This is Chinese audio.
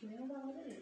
没有那个味